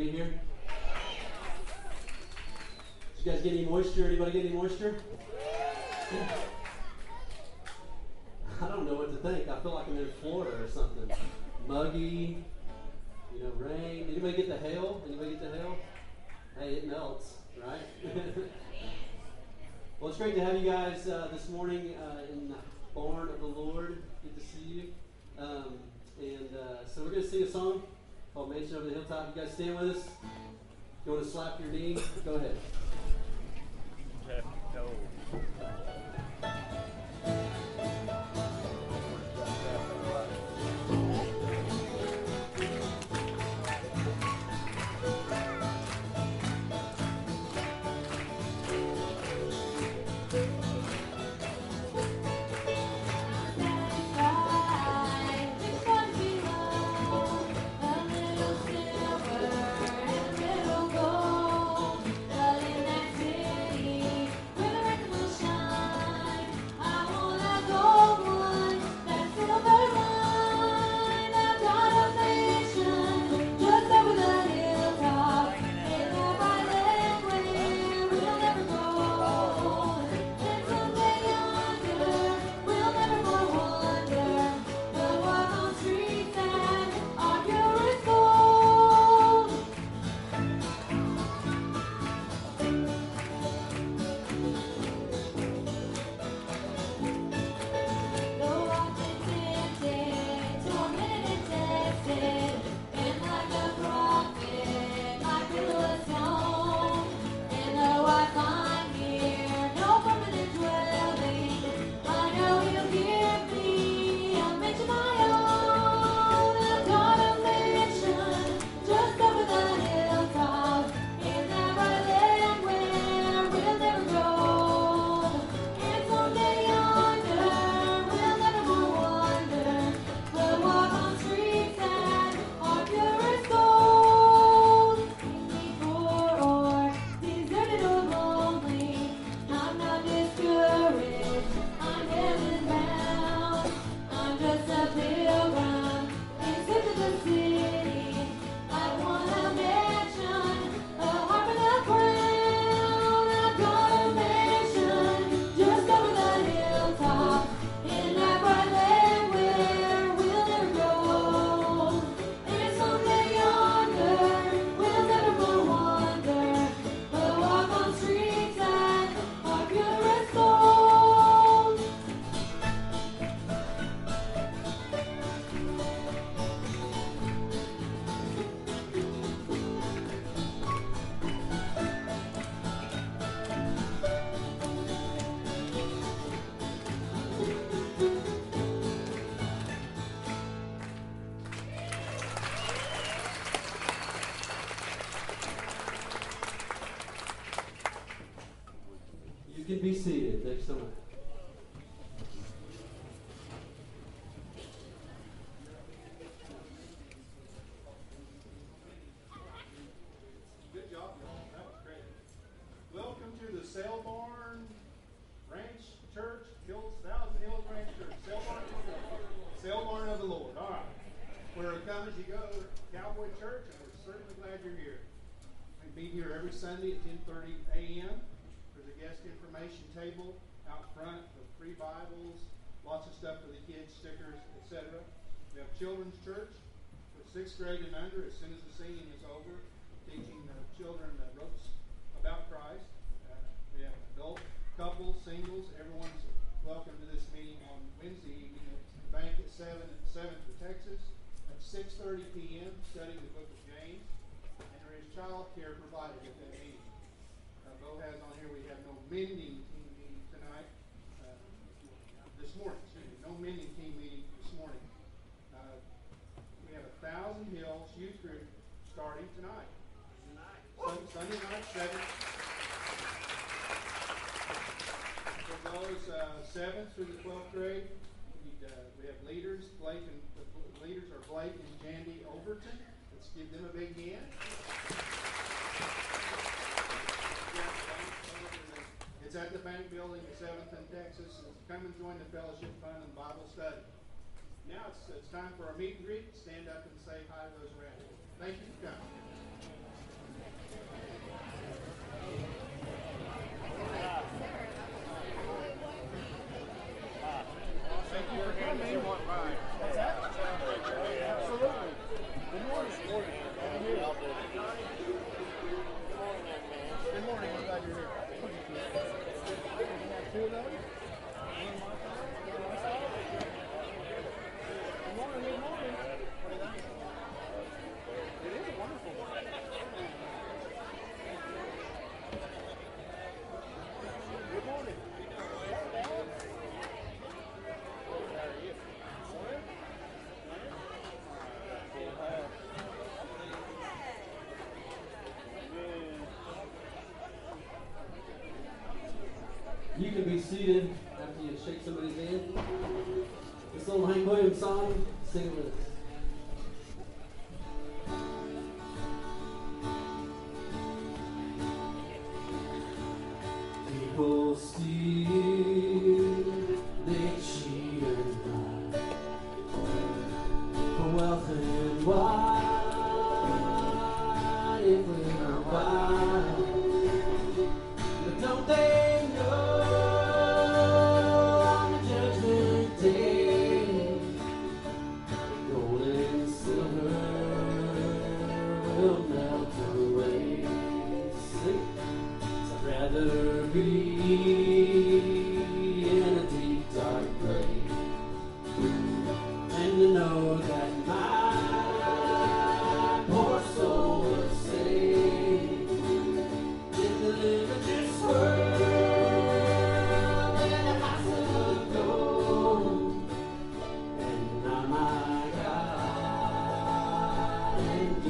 be here? Did you guys get any moisture? Anybody get any moisture? I don't know what to think. I feel like I'm in Florida or something. Muggy, Formation over the hilltop. You guys stay with us. You want to slap your knee? Go ahead. Let's. please be seated. Thanks so much.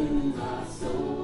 In my soul,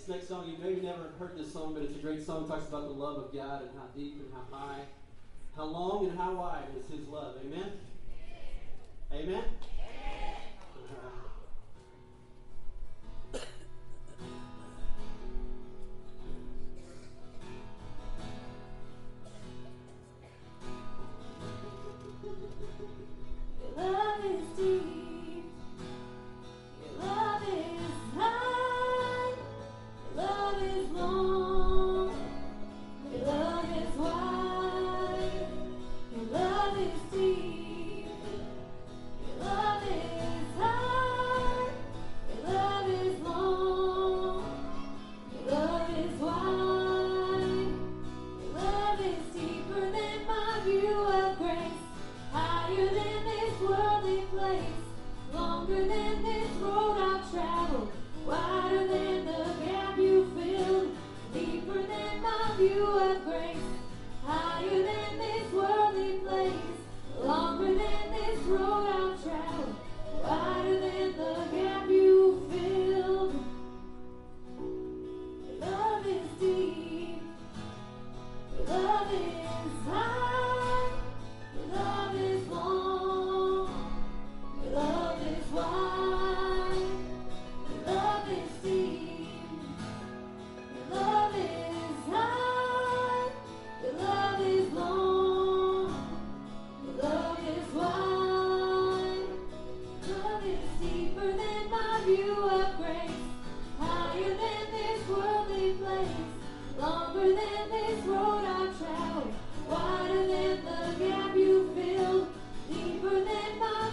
This next song, you maybe never heard this song, but it's a great song. It talks about the love of God and how deep and how high, how long and how wide is His love. Amen? Amen? Amen.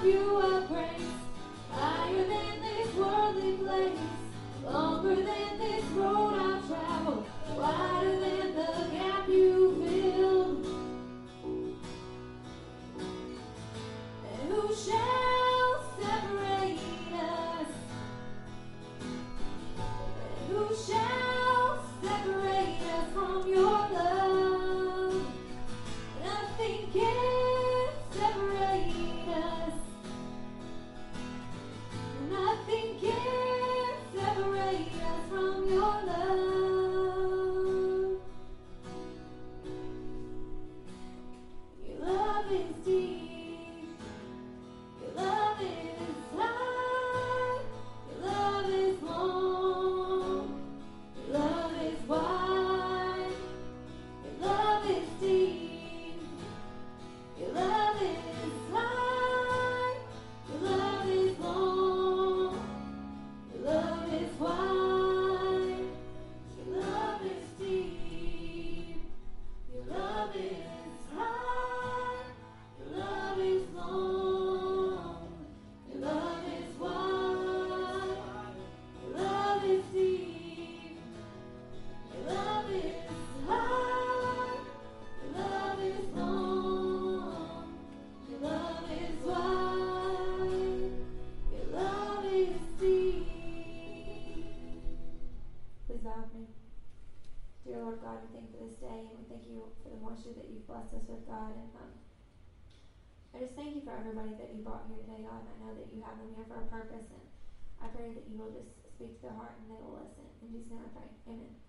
you are praise, higher than this worldly place, longer than bless us with God. And um, I just thank you for everybody that you brought here today, God. I know that you have them here for a purpose, and I pray that you will just speak to their heart and they will listen. In Jesus' name I pray. Amen.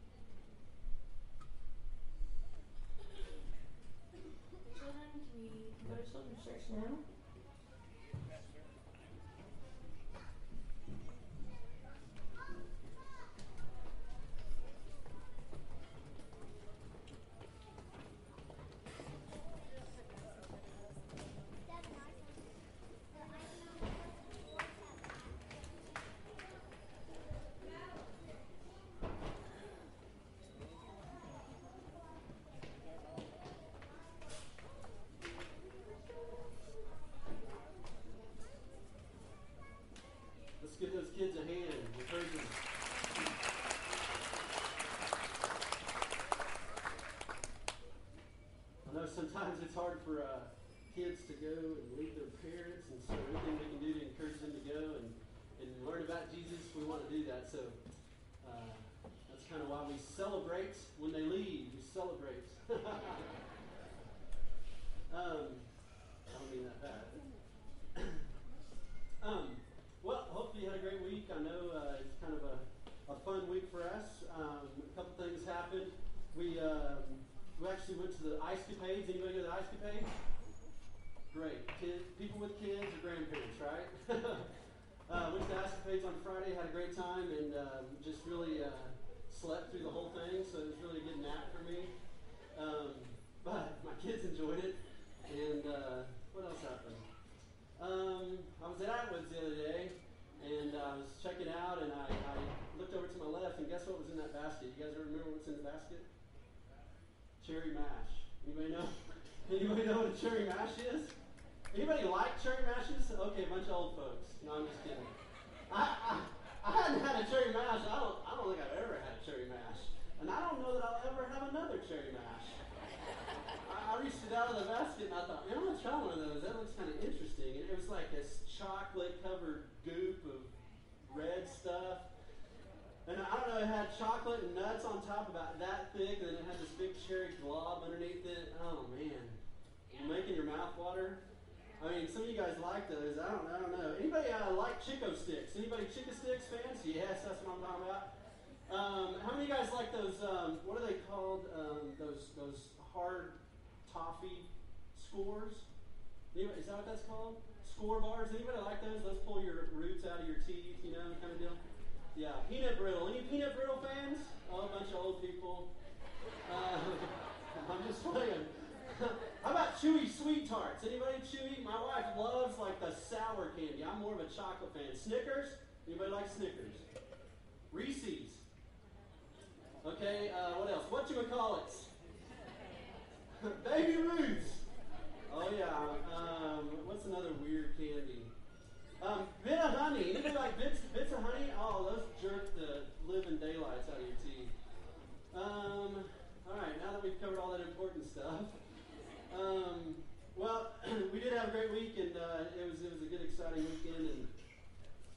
I don't, I don't think I've ever had a cherry mash. And I don't know that I'll ever have another cherry mash. I, I reached it out of the basket and I thought, I'm going to try one of those. That looks kind of interesting. And it was like this chocolate covered goop of red stuff. And I don't know, it had chocolate and nuts on top about that thick, and then it had this big cherry glob underneath it. Oh man, making your mouth water. I mean, some of you guys like those. I don't, I don't know. Anybody uh, like Chick-O-Sticks? Anybody Chick-O-Sticks fans? Yes, that's what I'm talking about. Um, how many of you guys like those? Um, what are they called? Um, those those hard toffee Skors? Anybody, is that what that's called? Skor bars. Anybody like those? Let's pull your roots out of your teeth, you know, kind of deal. Yeah, peanut brittle. Any peanut brittle fans? Oh, a bunch of old people. Uh, I'm just playing. How about chewy SweeTarts? Anybody chewy? My wife loves like the sour candy. I'm more of a chocolate fan. Snickers? Anybody like Snickers? Reese's. Okay, uh, what else? What you would call it? Baby Ruths. Oh yeah. Um, what's another weird candy? Um, Bit-O-Honey. Anybody like bits, bits of honey? Oh, those jerk the living daylights out of your teeth. Um, all right, now that we've covered all that important stuff, um, well, we did have a great week, and uh, it was it was a good, exciting weekend, and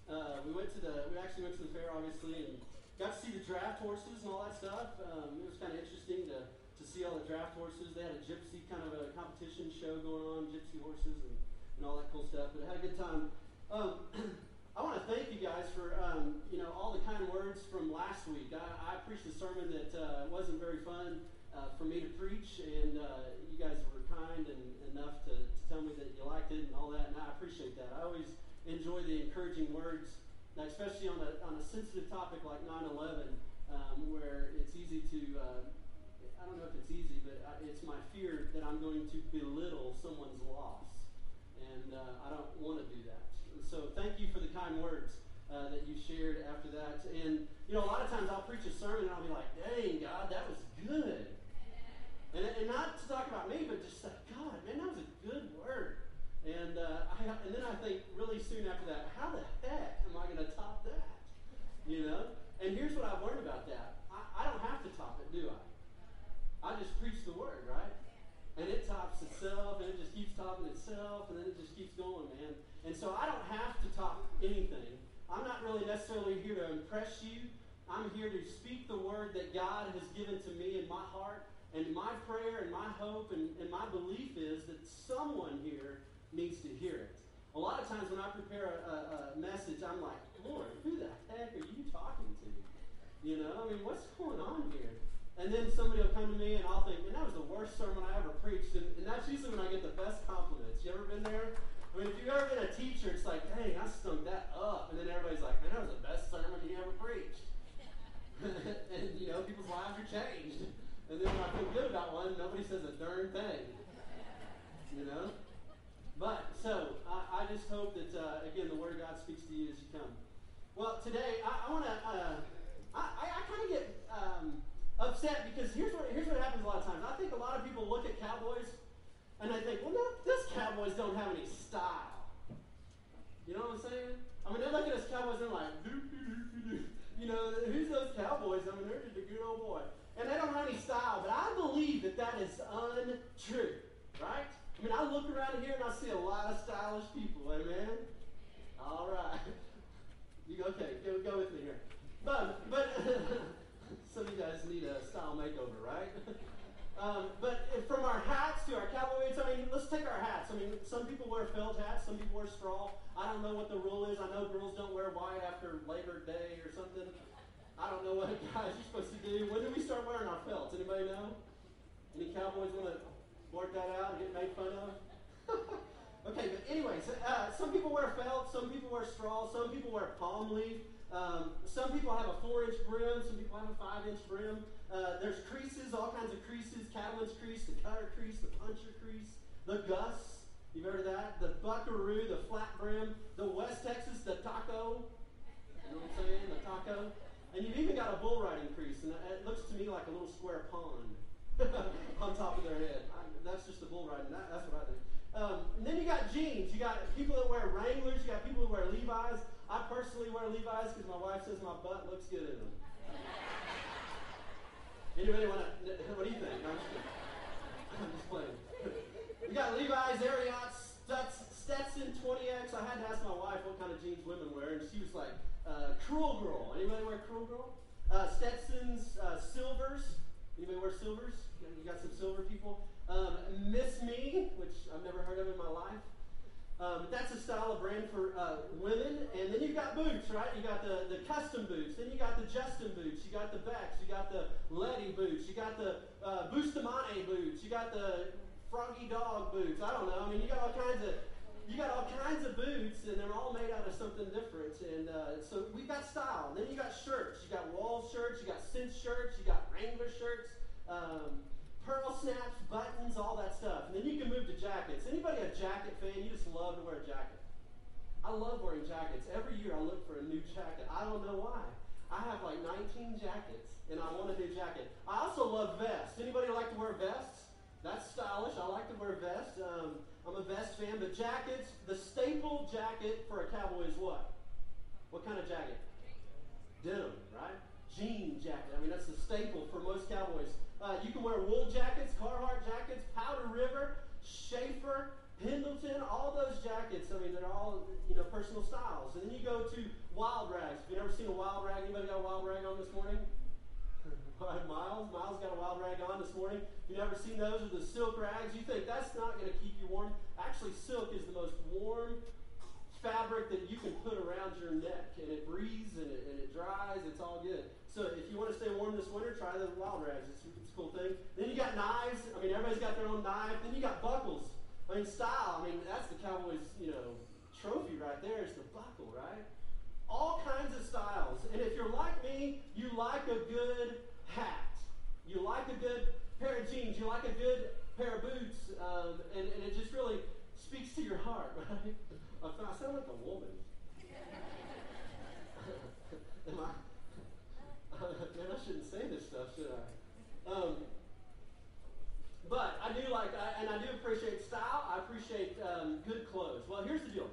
uh, we went to the we actually went to the fair, obviously, and got to see the draft horses and all that stuff. Um, it was kind of interesting to to see all the draft horses. They had a gypsy kind of a competition show going on, gypsy horses and, and all that cool stuff. But I had a good time. Um, I want to thank you guys for um, you know all the kind words from last week. I, I preached a sermon that uh, wasn't very fun uh, for me to preach, and uh, you guys were kind and enough to, to tell me that you liked it and all that, and I appreciate that. I always enjoy the encouraging words, especially on a on a sensitive topic like 9/11, um, where it's easy to uh, I don't know if it's easy, but it's my fear that I'm going to belittle someone's loss, and uh, I don't want to do that. So thank you for the kind words uh, that you shared after that. And you know, a lot of times I'll preach a sermon and I'll be like, "Dang, God, that was good," and, and not to talk about me, but just like, God, man, that was a good word. And uh, I, and then I think really soon after that, how the heck am I going to top that? You know. And here's what I've learned about that: I, I don't have to top it, do I? I just preach the word, right? And it tops itself, and it just keeps topping itself, and then it just keeps going, man. And so I don't have to top anything. I'm not really necessarily here to impress you. I'm here to speak the word that God has given to me in my heart. And my prayer and my hope and, and my belief is that someone here needs to hear it. A lot of times when I prepare a, a, message, I'm like, Lord, who the heck are you talking to? You know, I mean, what's going on here? And then somebody will come to me and I'll think, man, that was the worst sermon I ever preached. And, and that's usually when I get the best compliments. You ever been there? I mean, if you've ever been a teacher, it's like, dang, I stunk that up. And then everybody's like, man, that was the best sermon you ever preached. and, you know, people's lives are changed. And then when I feel good about one, nobody says a darn thing. You know? But, so, I, I just hope that, uh, again, the Word of God speaks to you as you come. Well, today, I, I want to, uh, I, I kind of get um, upset because here's what, here's what happens a lot of times. I think a lot of people look at cowboys and they think, well, no, these cowboys don't have any style. You know what I'm saying? I mean, they look at us cowboys and they're like, you know, who's those cowboys? I mean, they're just a good old boy. And they don't have any style, but I believe that that is untrue, right? I mean, I look around here and I see a lot of stylish people, amen? All right. You okay, go, go with me here. But, but some of you guys need a style makeover, right? Um, but from our hats to our cowboy boots, I mean, let's take our hats. I mean, some people wear felt hats, some people wear straw. I don't know what the rule is. I know girls don't wear white after Labor Day or something. I don't know what guys are supposed to do. When do we start wearing our felts? Anybody know? Any cowboys want to blurt that out and get made fun of. okay, but anyways, uh, some people wear felt, some people wear straw, some people wear palm leaf. Um, some people have a four-inch brim, some people have a five-inch brim. Uh, there's creases, all kinds of creases: cattleman's crease, the cutter crease, the puncher crease, the Gus. You've heard of that? The buckaroo, the flat brim, the West Texas, the taco. You know what I'm saying? The taco. And you've even got a bull riding crease, and it looks to me like a little square pond on top of their head. I, that's just a bull riding. That, that's what I think. Um, and then you got jeans. You got people that wear Wranglers. You got people who wear Levi's. I personally wear Levi's because my wife says my butt looks good in them. Anybody want to? What do you think? No, I'm, just I'm just playing. We got Levi's, Ariats, Stetson 20X. I had to ask my wife what kind of jeans women wear, and she was like, uh, Cruel Girl. Anybody wear Cruel Girl? Uh, Stetson's uh, Silvers. Anybody wear silvers? You got some silver people? Um, Miss Me, which I've never heard of in my life. Um, that's a style of brand for uh, women. And then you've got boots, right? You got the, the custom boots. Then you got the Justin boots. You got the Becks. You got the Letty boots. You got the uh, Bustamante boots. You got the Froggy Dog boots. I don't know. I mean, you got all kinds of you got all kinds of boots, and they're all made out of something different. And uh, so we've got style. Then you got shirts. You got wall shirts. You got cinch shirts. You got Wrangler shirts. Um, pearl snaps, buttons, all that stuff. And then you can move to jackets. Anybody a jacket fan? You just love to wear a jacket. I love wearing jackets. Every year I look for a new jacket. I don't know why. I have like 19 jackets, and I want a new jacket. I also love vests. Anybody like to wear vests? That's stylish. I like to wear vests. Um, I'm a vest fan, but jackets, the staple jacket for a cowboy is what? What kind of jacket? Denim, right? Jean jacket. I mean, that's the staple for most cowboys. Uh, you can wear wool jackets, Carhartt jackets, Powder River, Schaefer, Pendleton, all those jackets. I mean, they're all you know personal styles. And then you go to wild rags. Have you've ever seen a wild rag? Anybody got a wild rag on this morning? Miles, Miles got a wild rag on this morning. If you've never seen those, or the silk rags, you think that's not going to keep you warm. Actually, silk is the most warm fabric that you can put around your neck, and it breathes and it, and it dries. It's all good. So if you want to stay warm this winter, try the wild rags. It's, it's a cool thing. Then you got knives. I mean, everybody's got their own knife. Then you got buckles. I mean, style. I mean, that's the Cowboys, you know, trophy right there is the buckle, right? All kinds of styles. And if you're like me, you like a good hat. You like a good pair of jeans. You like a good pair of boots. Um, and, and it just really speaks to your heart, right? I sound like a woman. Am I? Man, I shouldn't say this stuff, should I? Um, but I do like, I, and I do appreciate style. I appreciate um, good clothes. Well, here's the deal.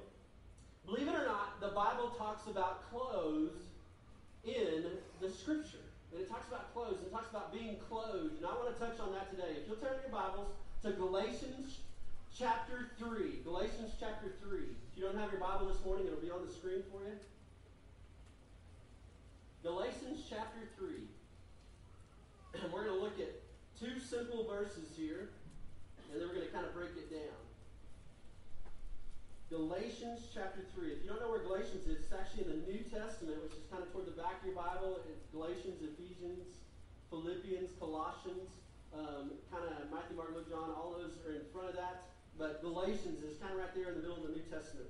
Believe it or not, the Bible talks about clothes in the Scripture. And it talks about clothes and it talks about being clothed. And I want to touch on that today. If you'll turn your Bibles to Galatians chapter 3. Galatians chapter 3. If you don't have your Bible this morning, it'll be on the screen for you. Galatians chapter 3. And we're going to look at two simple verses here, and then we're going to kind of break it down. Galatians chapter 3. If you don't know where Galatians is, it's actually in the New Testament, which is kind of toward the back of your Bible. It's Galatians, Ephesians, Philippians, Colossians, um, kind of Matthew, Mark, Luke, John, all those are in front of that. But Galatians is kind of right there in the middle of the New Testament.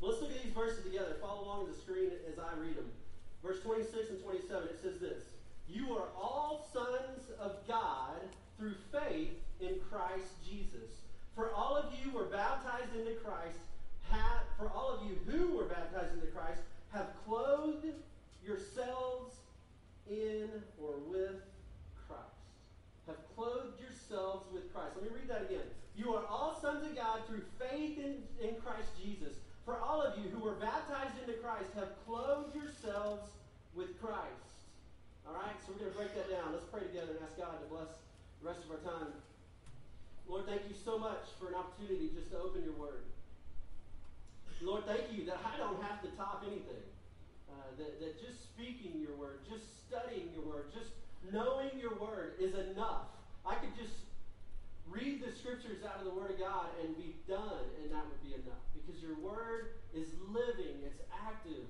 Let's look at these verses together. Follow along on the screen as I read them. Verse 26 and 27, it says this You are all sons of God through faith in Christ Jesus. For all of you were baptized into Christ, have, for all of you who were baptized into Christ, have clothed yourselves in or with Christ. Have clothed yourselves with Christ. Let me read that again. You are all sons of God through faith in, in Christ Jesus. For all of you who were baptized into Christ have clothed yourselves with Christ. All right, so we're going to break that down. Let's pray together and ask God to bless the rest of our time. Lord, thank you so much for an opportunity just to open your word. Lord, thank you that I don't have to top anything. Uh, that, that just speaking your word, just studying your word, just knowing your word is enough. I could just read the scriptures out of the Word of God and be done, and that would be enough. Because your Word is living, it's active,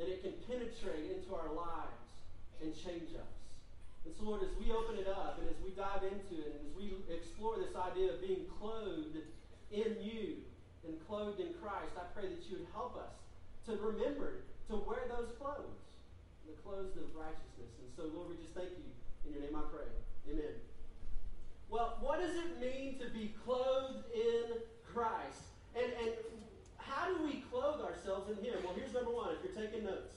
and it can penetrate into our lives and change us. And so, Lord, as we open it up and as we dive into it and as we explore this idea of being clothed in you and clothed in Christ, I pray that you would help us to remember to wear those clothes, the clothes of righteousness. And so, Lord, we just thank you. In your name I pray. Amen. Well, what does it mean to be clothed in Christ? And, and how do we clothe ourselves in Him? Well, here's number one if you're taking notes.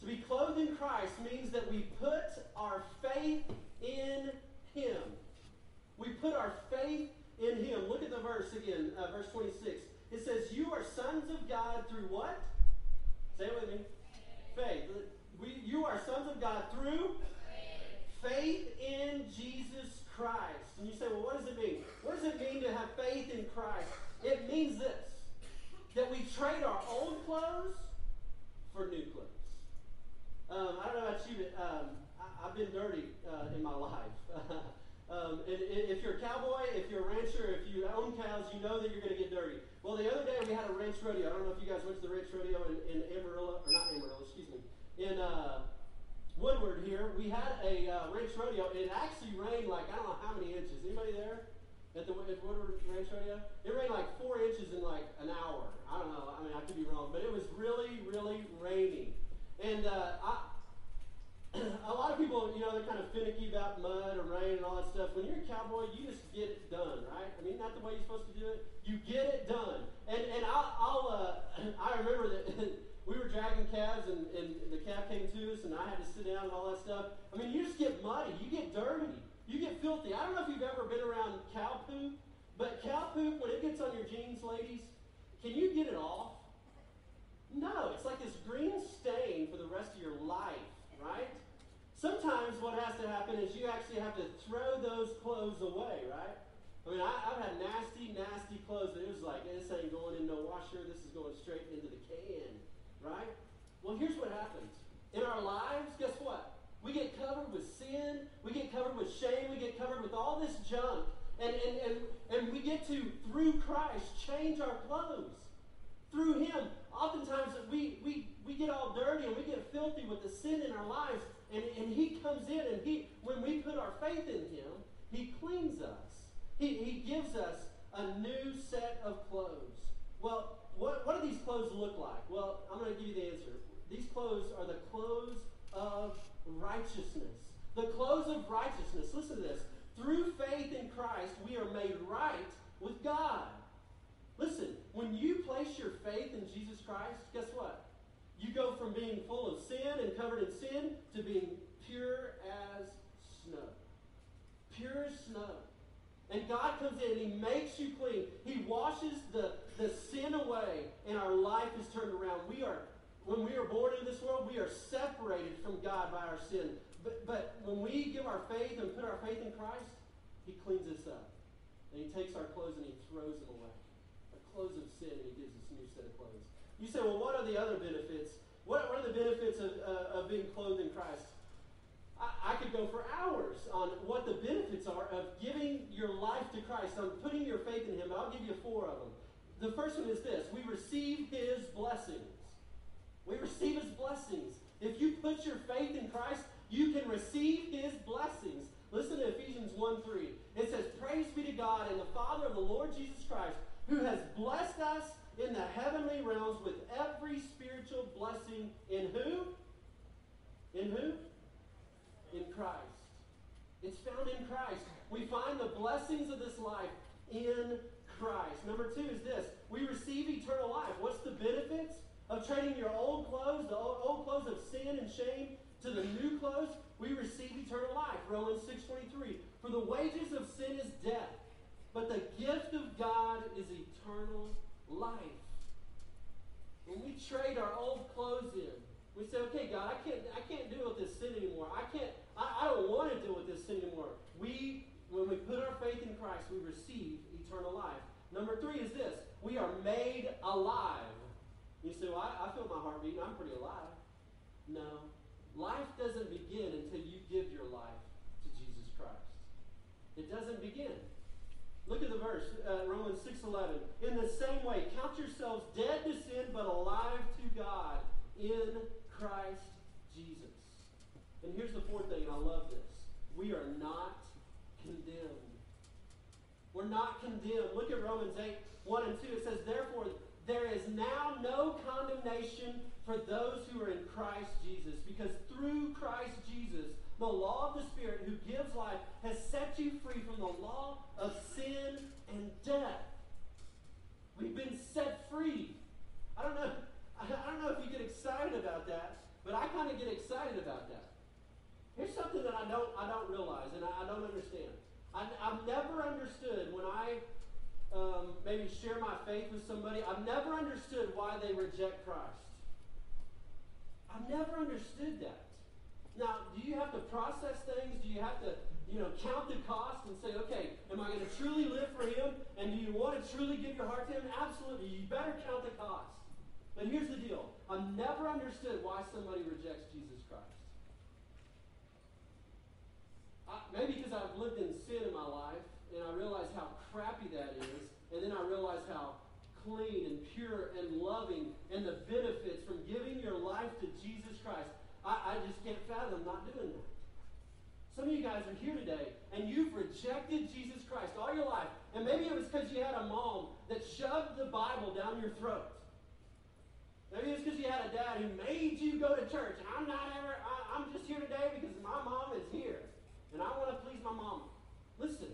To be clothed in Christ means that we put our faith in Him. We put our faith in Him. Look at the verse again, uh, verse 26. It says, You are sons of God through what? Say it with me. Faith. We, you are sons of God through faith in Jesus Christ. And you say, well, what does it mean? What does it mean to have faith in Christ? It means this that we trade our old clothes for new clothes. Um, I don't know about you, but um, I, have been dirty uh, in my life. um, and, and if you're a cowboy, if you're a rancher, if you own cows, you know that you're going to get dirty. Well, the other day we had a ranch rodeo. I don't know if you guys went to the ranch rodeo in, in Amarillo, or not Amarillo, excuse me, in uh, Woodward here. We had a uh, ranch rodeo. It actually rained like, I don't know how many inches. Anybody there? At the at Woodward Ranch Rodeo? It rained like four inches in like an hour. I don't know. I mean, I could be wrong, but it was really, really raining. And uh, I, a lot of people, you know, they're kind of finicky about mud or rain and all that stuff. When you're a cowboy, you just get it done, right? I mean, not the way you're supposed to do it. You get it done. And and I'll, I'll uh, I remember that we were dragging calves, and, and the calf came to us, and I had to sit down and all that stuff. I mean, you just get muddy, you get dirty, you get filthy. I don't know if you've ever been around cow poop, but cow poop, when it gets on your jeans, ladies, can you get it off? No, it's like this green stain for the rest of your life, right? Sometimes what has to happen is you actually have to throw those clothes away, right? I mean, I, have had nasty, nasty clothes that it was like, this ain't going in no washer, this is going straight into the right? Well, here's what happens. In our lives, guess what? We get covered with sin, we get covered with shame, we get covered with all this junk, and, and, and, and we get to, through Christ, change our clothes. Through Him, oftentimes we, we, we get all dirty and we get filthy with the sin in our lives, and, and He comes in and He, when we put our faith in Him, He cleans us. He, he gives us a new set of clothes. Well, what, what do these clothes look like? Well, I'm going to give you the answer. These clothes are the clothes of righteousness. The clothes of righteousness. Listen to this. Through faith in Christ, we are made right with God. Listen, when you place your faith in Jesus Christ, guess what? You go from being full of sin and covered in sin to being pure as snow. Pure as snow. And God comes in and He makes you clean. He washes the, the sin away, and our life is turned around. We are, when we are born in this world, we are separated from God by our sin. But, but when we give our faith and put our faith in Christ, He cleans us up. And He takes our clothes and He throws them away. Our clothes of sin, and He gives us a new set of clothes. You say, well, what are the other benefits? What, what are the benefits of, uh, of being clothed in Christ? I, could go for hours on what the benefits are of giving your life to Christ, on putting your faith in Him, I'll give you four of them. The first one is this we receive His blessings. We receive His blessings. If you put your faith in Christ, you can receive His blessings. Listen to Ephesians 1 3. It says, Praise be to God and the Father of the Lord Jesus Christ, who has blessed us in the heavenly realms with every spiritual blessing in who? In who? In Christ. It's found in Christ. We find the blessings of this life in Christ. Number two is this we receive eternal life. What's the benefits of trading your old clothes, the old clothes of sin and shame, to the new clothes? We receive eternal life. Romans 6.23. For the wages of sin is death, but the gift of God is eternal life. When we trade our old clothes in, we say, okay, God, I can't, I can't deal with this sin anymore. I can't, I, I don't want to deal with this sin anymore. We, when we put our faith in Christ, we receive eternal life. Number three is this: we are made alive. You say, well, I, I feel my heart beating. I'm pretty alive. No, life doesn't begin until you give your life to Jesus Christ. It doesn't begin. Look at the verse, uh, Romans 6.11. In the same way, count yourselves dead to sin, but alive to God in Christ Jesus. And here's the fourth thing, I love this. we are not condemned. We're not condemned. Look at Romans 8 1 and 2. It says, Therefore, there is now no condemnation for those who are in Christ Jesus, because through Christ Jesus, the law of the Spirit who gives life has set you free from the law of sin and death. We've been set free. I don't know. I don't know if you get excited about that, but I kind of get excited about that. Here's something that I don't I don't realize and I, I don't understand. I, have never understood when I um, maybe share my faith with somebody. I've never understood why they reject Christ. I've never understood that. Now, do you have to process things? Do you have to, you know, count the cost and say, okay, am I going to truly live for Him? And do you want to truly give your heart to Him? Absolutely. You better count the cost. But here's the deal I've never understood why somebody rejects Jesus Christ. I, maybe because I've lived in sin in my life and I realize how crappy that is, and then I realize how clean and pure and loving and the benefits from giving your life to Jesus Christ. I, I just can't fathom not doing that. Some of you guys are here today and you've rejected Jesus Christ all your life. And maybe it was because you had a mom that shoved the Bible down your throat. Maybe it's because you had a dad who made you go to church. And I'm not ever, I, I'm just here today because my mom is here. And I want to please my mama. Listen,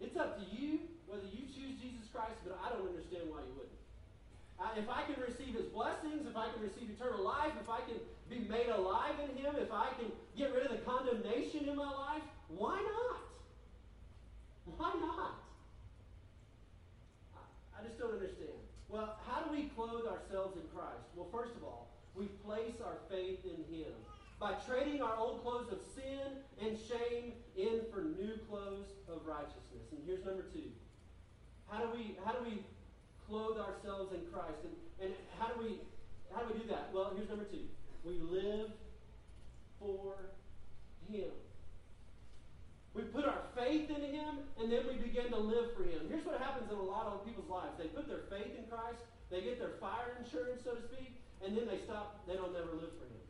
it's up to you whether you choose Jesus Christ, but I don't understand why you wouldn't. if I can receive his blessings, if I can receive eternal life, if I can be made alive in him, if I can get rid of the condemnation in my life, why not? Why not? I, I just don't understand. Well, how do we clothe ourselves in Christ? Well, first of all, we place our faith in him by trading our old clothes of sin and shame in for new clothes of righteousness. And here's number two. How do we how do we clothe ourselves in Christ? And, and how do we how do we do that? Well, here's number two. We live for Him. We put our faith in Him, and then we begin to live for Him. Here's what happens in a lot of people's lives. They put their faith in Christ, they get their fire insurance, so to speak, and then they stop, they don't never live for Him.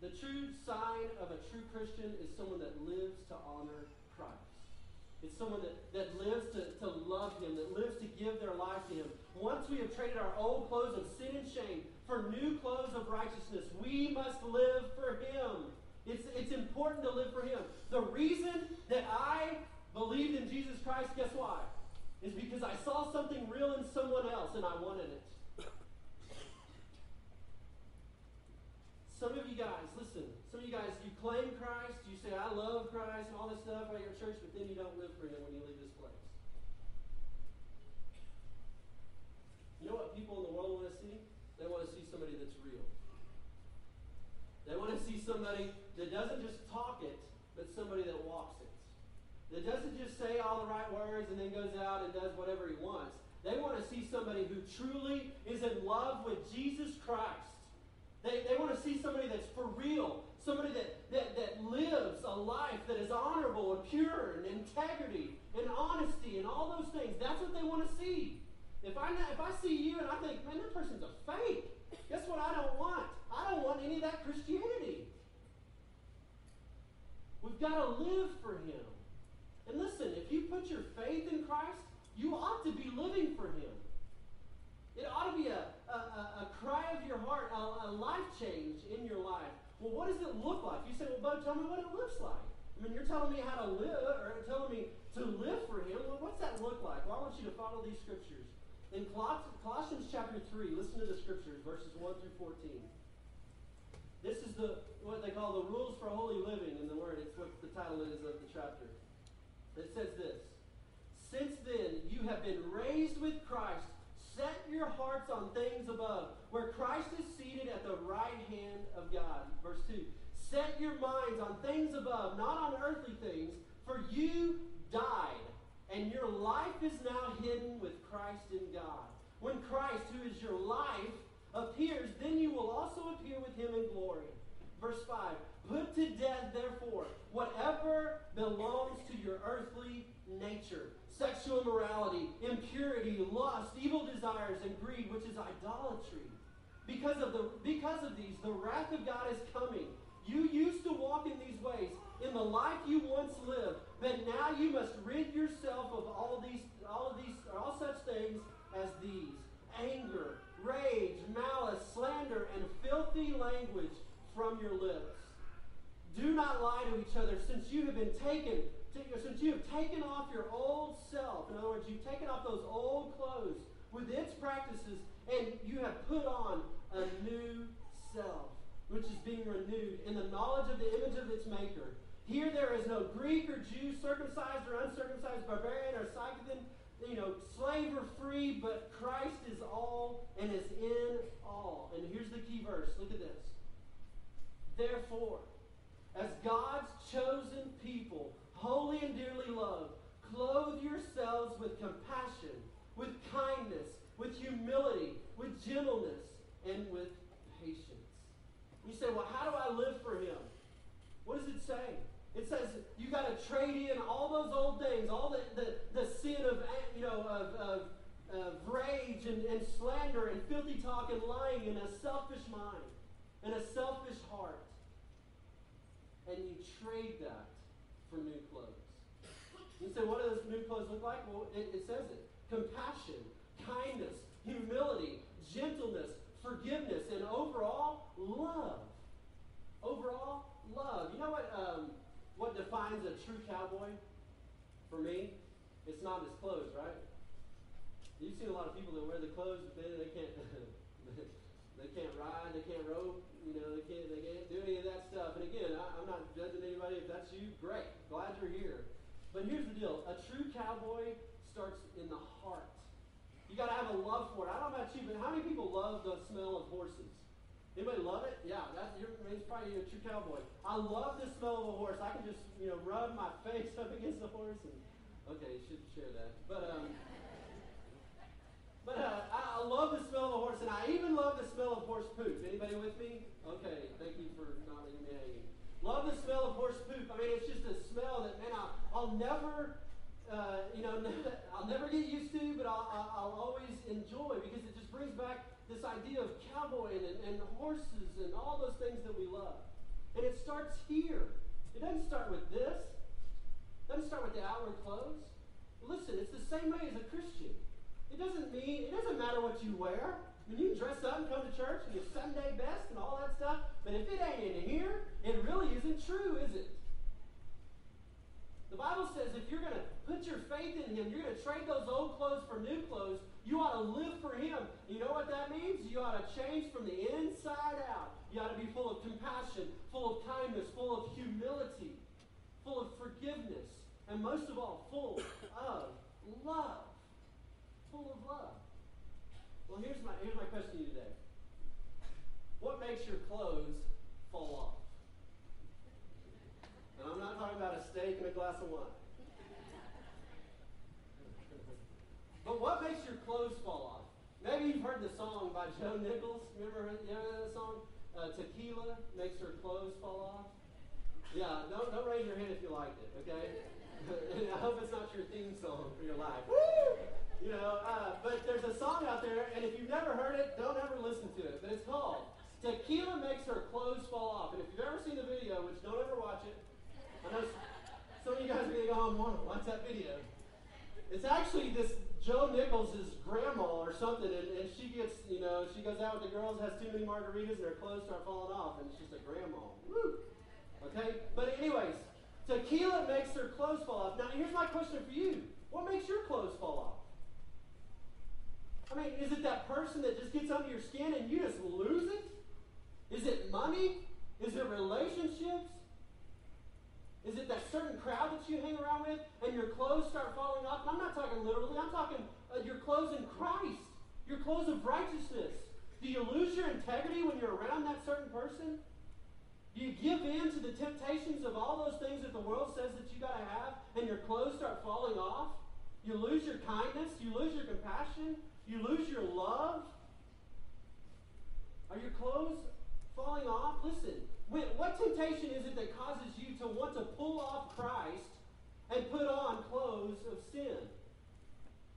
The true sign of a true Christian is someone that lives to honor Christ. It's someone that, that lives to, to love Him, that lives to give their life to Him. Once we have traded our old clothes of sin and shame for new clothes of righteousness, we must live for Him. It's, it's important to live for Him. The reason that I believed in Jesus Christ, guess why? Is because I saw something real in someone else and I wanted it. Some of you guys, listen, some of you guys, you claim Christ, you say, I love Christ and all this stuff at your church, but then you don't live for Him when you leave this place. You know what people in the world want to see? They want to see somebody that's real. They want to see somebody that doesn't just talk it, but somebody that walks it. That doesn't just say all the right words and then goes out and does whatever he wants. They want to see somebody who truly is in love with Jesus Christ they, they want to see somebody that's for real, somebody that, that, that lives a life that is honorable and pure and integrity and honesty and all those things. That's what they want to see. If I, if I see you and I think, man, that person's a fake, guess what I don't want? I don't want any of that Christianity. We've got to live for Him. And listen, if you put your faith in Christ, you ought to be living for Him. It ought to be a, a, a, cry of your heart, a, a, life change in your life. Well, what does it look like? You say, well, Bud, tell me what it looks like. I mean, you're telling me how to live, or telling me to live for Him. Well, what's that look like? Well, I want you to follow these scriptures. In Colossians chapter 3, listen to the scriptures, verses 1 through 14. This is the what they call the rules for holy living in the Word. It's what the title is of the chapter. It says this Since then, you have been raised with Christ Set your hearts on things above, where Christ is seated at the right hand of God. Verse 2. Set your minds on things above, not on earthly things, for you died, and your life is now hidden with Christ in God. When Christ, who is your life, appears, then you will also appear with him in glory. Verse 5 Put to death, therefore, whatever belongs to your earthly nature sexual immorality, impurity, lust, evil desires, and greed, which is idolatry. Because of, the, because of these, the wrath of God is coming. You used to walk in these ways in the life you once lived, but now you must rid yourself of all these, all of these, all such things as these: anger, rage, malice, slander, and filthy language from your lips. Do not lie to each other, since you have been taken, since you have taken off your old self. In other words, you've taken off those old clothes with its practices, and you have put on a new self, which is being renewed in the knowledge of the image of its maker. Here there is no Greek or Jew, circumcised or uncircumcised, barbarian or Scythian, you know, slave or free, but Christ is all and is in all. And here's the key verse. Look at this. Therefore, as God's chosen people, holy and dearly loved, clothe yourselves with compassion, with kindness, with humility, with gentleness, and with patience. You say, well, how do I live for Him? What does it say? It says you got to trade in all those old things, all the, the, the sin of, you know, of, of, of rage and, and slander and filthy talk and lying and a selfish mind and a selfish heart. And you trade that for new clothes. You say, what do those new clothes look like? Well, it, it says it compassion, kindness, humility, gentleness, forgiveness, and overall, love. Overall, love. You know what, um, what defines a true cowboy for me? It's not his clothes, right? You've seen a lot of people that wear the clothes, but then they can't. they can't ride, they can't rope, you know, they can't, they can't do any of that stuff. And again, I, I'm not judging anybody. If that's you, great. Glad you're here. But here's the deal: a true cowboy starts in the heart. You got to have a love for it. I don't know about you, but how many people love the smell of horses? Anybody love it? Yeah, that's you're, it's probably a true cowboy. I love the smell of a horse. I can just you know rub my face up against the horse and okay, you should share that. But um, but uh, I, I love the smell of a horse, and I even love the smell of horse poop. Anybody with me? Okay, thank you for not leaving me hanging. Love the smell of horse poop. I mean, it's just a smell that man, I, I'll never uh, you know, I'll never get used to, but I'll, I'll, always enjoy because it just brings back this idea of cowboy and, and horses and all those things that we love. And it starts here. It doesn't start with this. It doesn't start with the outward clothes. Listen, it's the same way as a Christian. It doesn't mean, it doesn't matter what you wear. I mean, you can dress up and come to church and your Sunday best and all that stuff, but if it ain't in here, it really isn't true, is it? The Bible says if you're going to put your faith in Him, you're going to trade those old clothes for new clothes, you ought to live for Him. You know what that means? You ought to change from the inside out. You ought to be full of compassion, full of kindness, full of humility, full of forgiveness, and most of all, full of love. Full of love. Well, here's my, here's my question to you today What makes your clothes fall off? And I'm not talking about a steak and a glass of wine. but what makes your clothes fall off? Maybe you've heard the song by Joe Nichols. Remember, you know that song? Uh, Tequila makes her clothes fall off. Yeah, don't, don't raise your hand if you liked it, okay? I hope it's not your theme song for your life. Woo! You know, uh, but there's a song out there, and if you've never heard it, don't ever listen to it. But it's called Tequila Makes Her Clothes Fall Off. And if you've ever seen the video, which don't ever watch it, I know some of you guys are going to go home and watch that video. It's actually this Joe Nichols' grandma or something, and, and she gets, you know, she goes out with the girls, has too many margaritas, and her clothes start falling off, and she's a grandma. Woo! Okay? But, anyways, tequila makes her clothes fall off. Now, here's my question for you What makes your clothes fall off? I mean, is it that person that just gets under your skin and you just lose it? Is it money? Is it relationships? Is it that certain crowd that you hang around with and your clothes start falling off? And I'm not talking literally, I'm talking uh, your clothes in Christ, your clothes of righteousness. Do you lose your integrity when you're around that certain person? Do you give in to the temptations of all those things that the world says that you got to have and your clothes start falling off? You lose your kindness, you lose your compassion, you lose your love. Are your clothes falling off? Listen, what temptation is it that causes you to want to pull off Christ and put on clothes of sin?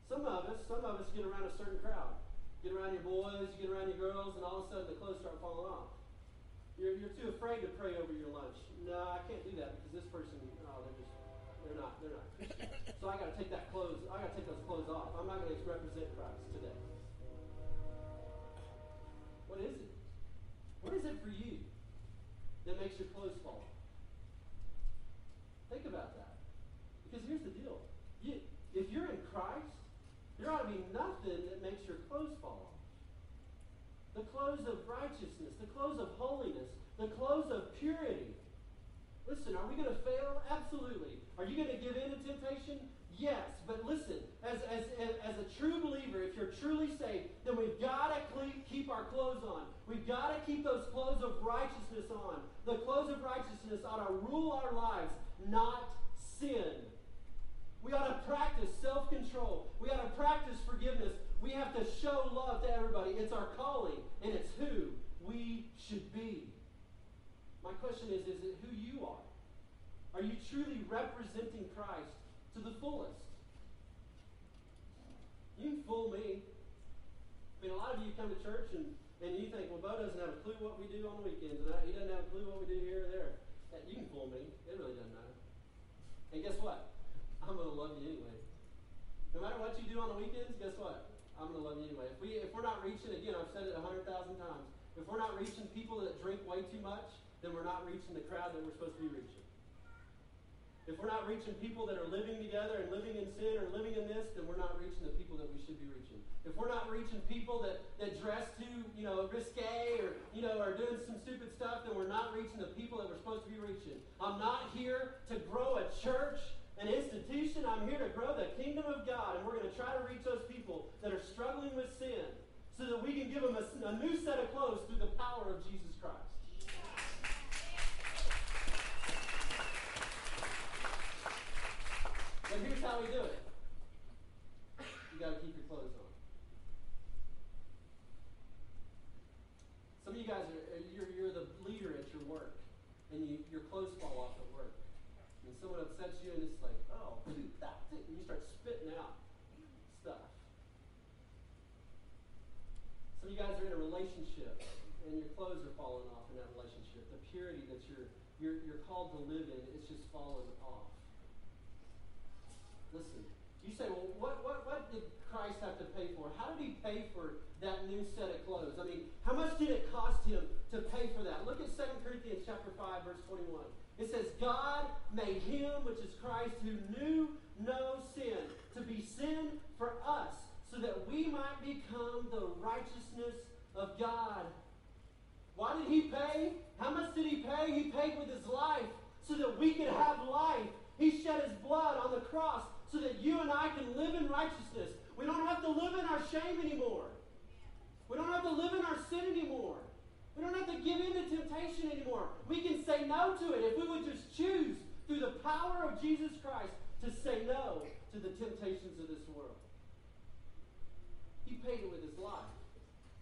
Some of us, some of us get around a certain crowd. Get around your boys, you get around your girls, and all of a sudden the clothes start falling off. You're, you're too afraid to pray over your lunch. No, I can't do that because this person, oh, they're just, they're not, they're not So I got to take that clothes, I got to take those clothes off. I'm not going to represent Christ today. What is it? What is it for you that makes your clothes fall off? Think about that. Because here's the deal. You, if you're in Christ, there ought to be nothing that makes your clothes fall off. The clothes of righteousness, the clothes of holiness, the clothes of purity. Listen, are we going to fail? Absolutely. Are you going to give in to temptation? Yes. But listen, as, as, as a true believer, if you're truly saved, then we've got to keep our clothes on. We've got to keep those clothes of righteousness on. The clothes of righteousness ought to rule our lives, not sin. We ought to practice self control. We ought to practice forgiveness. We have to show love to everybody. It's our calling, and it's who we should be. My question is is it who you are? Are you truly representing Christ to the fullest? You can fool me. I mean, a lot of you come to church and, and you think, well, Bo doesn't have a clue what we do on the weekends, and I, he doesn't have a clue what we do here or there. You can fool me. It really doesn't matter. And guess what? I'm going to love you anyway. No matter what you do on the weekends, guess what? I'm going to love you anyway. If, we, if we're not reaching, again, I've said it a 100,000 times, if we're not reaching people that drink way too much, then we're not reaching the crowd that we're supposed to be reaching. If we're not reaching people that are living together and living in sin or living in this, then we're not reaching the people that we should be reaching. If we're not reaching people that, that dress too, you know, risque or, you know, are doing some stupid stuff, then we're not reaching the people that we're supposed to be reaching. I'm not here to grow a church, an institution. I'm here to grow the kingdom of God. And we're going to try to reach those people that are struggling with sin so that we can give them a, a new set of clothes through the power of Jesus Christ. But here's how we do it. You got to keep your clothes on. Some of you guys are uh, you're, you're the leader at your work, and you, your clothes fall off at work, and someone upsets you, and it's like, oh, that, and you start spitting out stuff. Some of you guys are in a relationship, and your clothes are falling off in that relationship. The purity that you're you're, you're called to live in, it's just falling off. Listen, you say, well, what, what, what did Christ have to pay for? How did he pay for that new set of clothes? I mean, how much did it cost him to pay for that? Look at 2 Corinthians chapter 5, verse 21. It says, God made him, which is Christ, who knew no sin, to be sin for us, so that we might become the righteousness of God. Why did he pay? How much did he pay? He paid with his life so that we could have life. He shed his blood on the cross so that you and I can live in righteousness. We don't have to live in our shame anymore. We don't have to live in our sin anymore. We don't have to give in to temptation anymore. We can say no to it if we would just choose through the power of Jesus Christ to say no to the temptations of this world. He paid it with his life.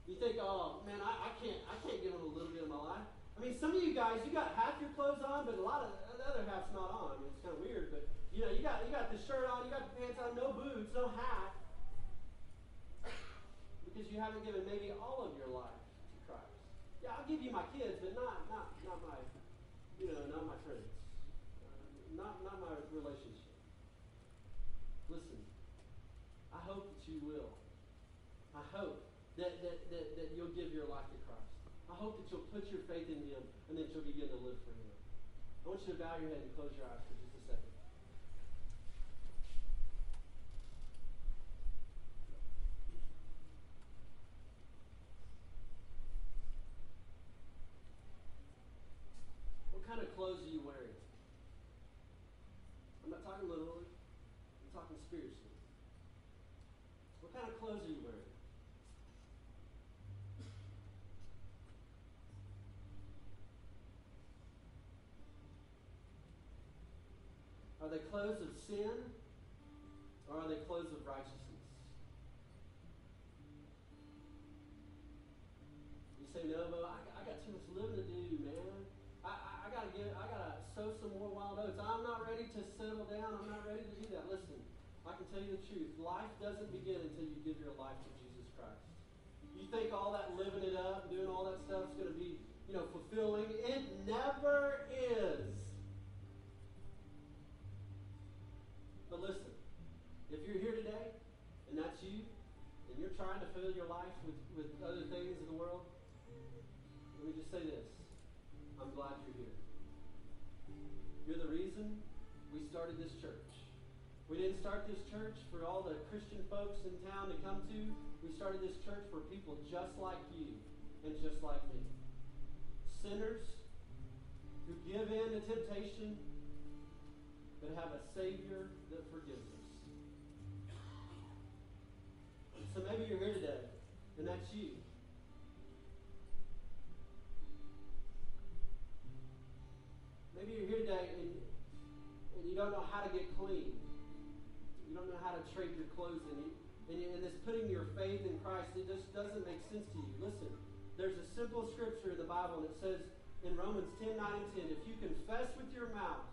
You think, oh man, I, I can't I can't give him a little bit of my life. I mean, some of you guys, you got half your clothes on, but a lot of the other half's not on. I mean, it's kind of weird, but you know, you got you got the shirt on, you got the pants on, no boots, no hat, because you haven't given maybe all of your life to Christ. Yeah, I'll give you my kids, but not not not my, you know, not my friends, uh, not not my relationship. Listen, I hope that you will. I hope that, that, that, that you'll give your life to Christ. I hope that you'll put your faith in Him and that you'll begin to live for Him. I want you to bow your head and close your eyes for just a second. What kind of clothes are you wearing? I'm not talking literally, I'm talking spiritually. What kind of clothes are you wearing? Are they clothes of sin or are they clothes of righteousness? You say, no, but I, I got too much living to do, man. I, I, I gotta get, I gotta sow some more wild oats. I'm not ready to settle down. I'm not ready to do that. Listen, I can tell you the truth. Life doesn't begin until you give your life to Jesus Christ. You think all that living it up, doing all that stuff is going to be you know, fulfilling. It never is. But listen, if you're here today and that's you, and you're trying to fill your life didn't start this church for all the Christian folks in town to come to. We started this church for people just like you and just like me. Sinners who give in to temptation but have a Savior that forgives us. So maybe you're here today, and that's you. Maybe you're here today and, and you don't know how to get clean. You don't know how to trade your clothes in. You, and, and this putting your faith in Christ, it just doesn't make sense to you. Listen, there's a simple scripture in the Bible, it says in Romans 10 9 and 10 if you confess with your mouth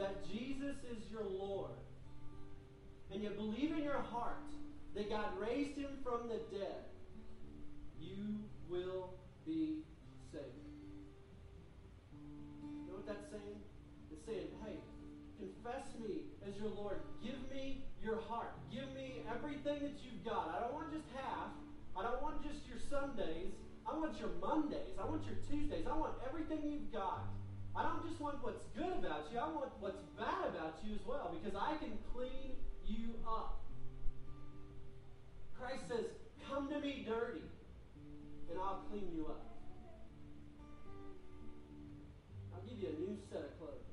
that Jesus is your Lord, and you believe in your heart that God raised him from the dead, you want your Tuesdays. I want everything you've got. I don't just want what's good about you. I want what's bad about you as well because I can clean you up. Christ says, Come to me dirty, and I'll clean you up. I'll give you a new set of clothes.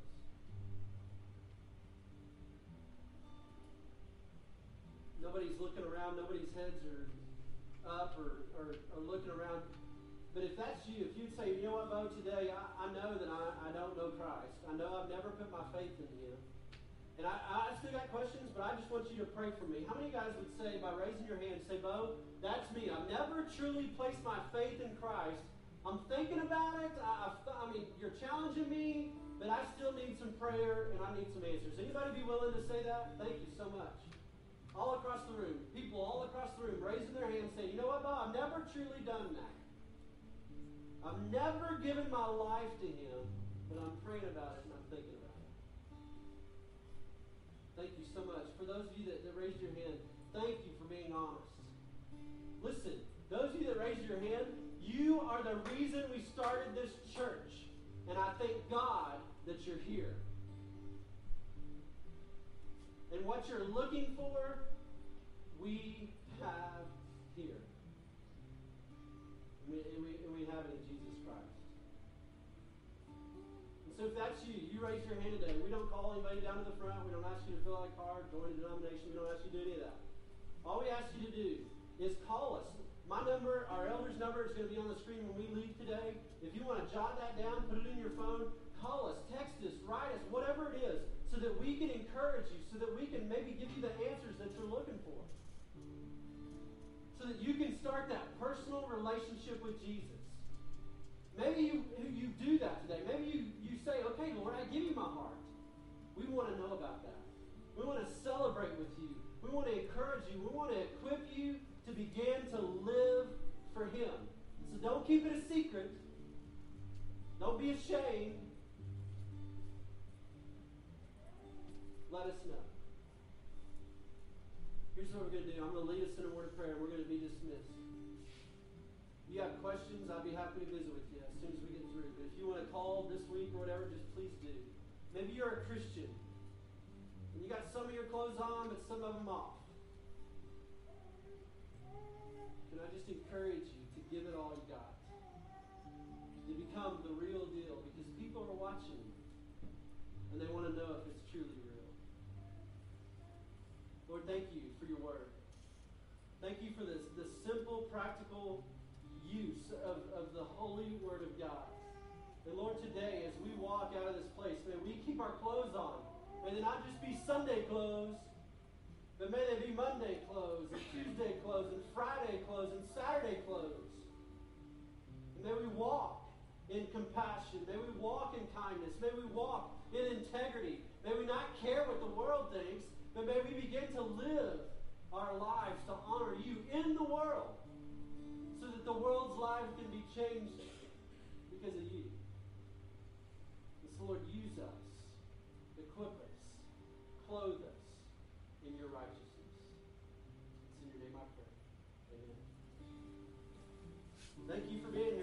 Nobody's looking around, nobody's heads are up or, or, or looking around. But if that's you, if you'd say, you know what, Bo, today I, I know that I, I don't know Christ. I know I've never put my faith in Him. And I, I still got questions, but I just want you to pray for me. How many of you guys would say, by raising your hand, say, Bo, that's me. I've never truly placed my faith in Christ. I'm thinking about it. I, I, I mean, you're challenging me, but I still need some prayer and I need some answers. Anybody be willing to say that? Thank you so much. All across the room, people all across the room raising their hands saying, you know what, Bo, I've never truly done that. I've never given my life to Him, but I'm praying about it and I'm thinking about it. Thank you so much. For those of you that, that raised your hand, thank you for being honest. Listen, those of you that raised your hand, you are the reason we started this church. And I thank God that you're here. And what you're looking for, we have we, and we, we have it in Jesus Christ. And so if that's you, you raise your hand today. We don't call anybody down to the front. We don't ask you to fill out a card, join a denomination. We don't ask you to do any of that. All we ask you to do is call us. My number, our elder's number, is going to be on the screen when we leave today. If you want to jot that down, put it in your phone, call us, text us, write us, whatever it is, so that we can encourage you, so that we can maybe give you the answers that you're looking for. So that you can start that personal relationship with Jesus. Maybe you, you do that today. Maybe you, you say, okay, Lord, I give you my heart. We want to know about that. We want to celebrate with you. We want to encourage you. We want to equip you to begin to live for Him. So don't keep it a secret. Don't be ashamed. Let us know. Here's what we're going to do I'm going to lead us in a word of prayer, and we're going to be dismissed. If you have questions, I'll be happy to visit with you as soon as we get through. But if you want to call this week or whatever, just please do. Maybe you're a Christian, and you got some of your clothes on, but some of them off. Can I just encourage you to give it all you got? To become the real deal because people are watching and they want to know if it's truly real. Lord, thank you your word. Thank you for this, this simple, practical use of, of the holy word of God. And Lord, today, as we walk out of this place, may we keep our clothes on. May they not just be Sunday clothes, but may they be Monday clothes, and Tuesday clothes, and Friday clothes, and Saturday clothes. And may we walk in compassion. May we walk in kindness. May we walk in integrity. May we not care what the world thinks, but may we begin to live our lives to honor you in the world so that the world's lives can be changed because of you. And Lord, use us, equip us, clothe us in your righteousness. It's in your name I pray. Amen. Thank you for being here